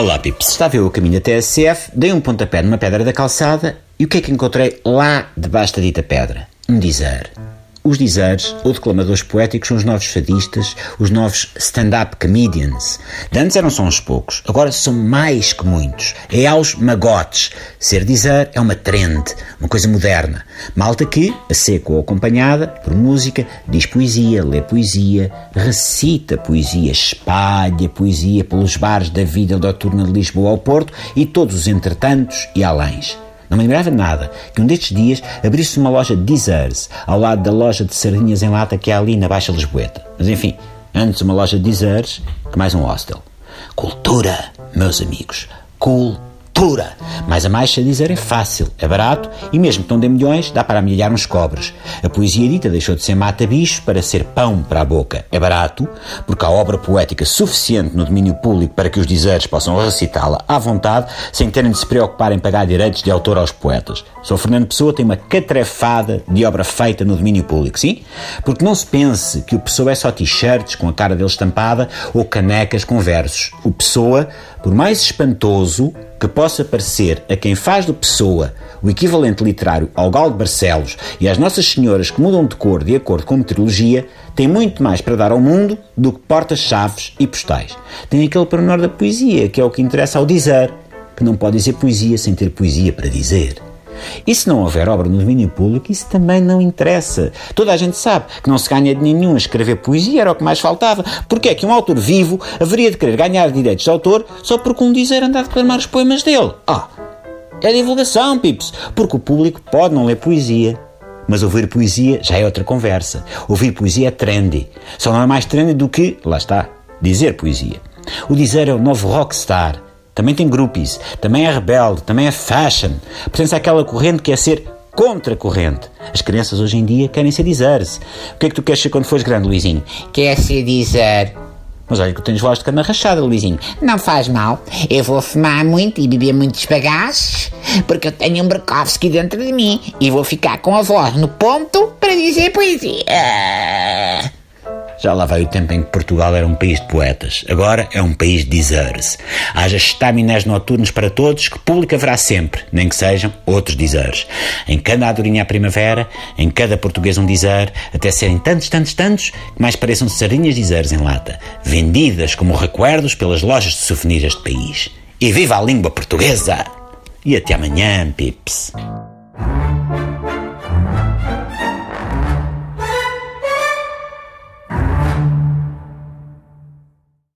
Olá, Pips. Estava eu a caminho até a CF, dei um pontapé numa pedra da calçada e o que é que encontrei lá debaixo da dita pedra? Um dizer. Os dizeres, ou declamadores poéticos, são os novos fadistas, os novos stand-up comedians. De antes eram só uns poucos, agora são mais que muitos. É aos magotes. Ser dizer é uma trend, uma coisa moderna. Malta que, a seco ou acompanhada, por música, diz poesia, lê poesia, recita poesia, espalha poesia pelos bares da vida noturna de Lisboa ao Porto e todos os entretantos e aléns. Não me lembrava nada que um destes dias abrisse uma loja de desserts ao lado da loja de sardinhas em lata que há ali na Baixa Lisboeta. Mas enfim, antes uma loja de desserts que mais um hostel. Cultura, meus amigos. Cultura pura. Mas a mais a dizer é fácil, é barato e mesmo que não dê milhões, dá para amilhar uns cobres. A poesia dita deixou de ser mata-bicho para ser pão para a boca. É barato, porque há obra poética suficiente no domínio público para que os dizeres possam recitá-la à vontade, sem terem de se preocupar em pagar direitos de autor aos poetas. São Fernando Pessoa tem uma catrefada de obra feita no domínio público, sim? Porque não se pense que o Pessoa é só t-shirts com a cara dele estampada ou canecas com versos. O Pessoa, por mais espantoso que possa parecer a quem faz do Pessoa o equivalente literário ao Gal de Barcelos e às Nossas Senhoras que mudam de cor de acordo com meteorologia, tem muito mais para dar ao mundo do que portas-chaves e postais. Tem aquele pormenor da poesia, que é o que interessa ao dizer, que não pode dizer poesia sem ter poesia para dizer. E se não houver obra no domínio público, isso também não interessa. Toda a gente sabe que não se ganha de nenhum a escrever poesia, era o que mais faltava. Porque é que um autor vivo haveria de querer ganhar direitos de autor só porque um dizer anda a declamar os poemas dele? Ah, é divulgação, pips. Porque o público pode não ler poesia. Mas ouvir poesia já é outra conversa. Ouvir poesia é trendy. Só não é mais trendy do que, lá está, dizer poesia. O dizer é o novo rockstar também tem groupies, também é rebelde, também é fashion. Pertence àquela corrente que é ser contra-corrente. As crianças hoje em dia querem ser dizer-se. O que é que tu queres ser quando fores grande, Luizinho? Quer ser dizer. Mas olha que tu tens voz de cana rachada, Luizinho. Não faz mal. Eu vou fumar muito e beber muitos bagaços, porque eu tenho um Berkovski dentro de mim e vou ficar com a voz no ponto para dizer poesia. Já lá vai o tempo em que Portugal era um país de poetas. Agora é um país de dizeres. Haja estaminés noturnos para todos, que público haverá sempre, nem que sejam outros dizeres. Em cada adorinha à primavera, em cada português um dizer, até serem tantos, tantos, tantos, que mais pareçam sardinhas dizeres em lata, vendidas como recuerdos pelas lojas de souvenirs deste país. E viva a língua portuguesa! E até amanhã, pips!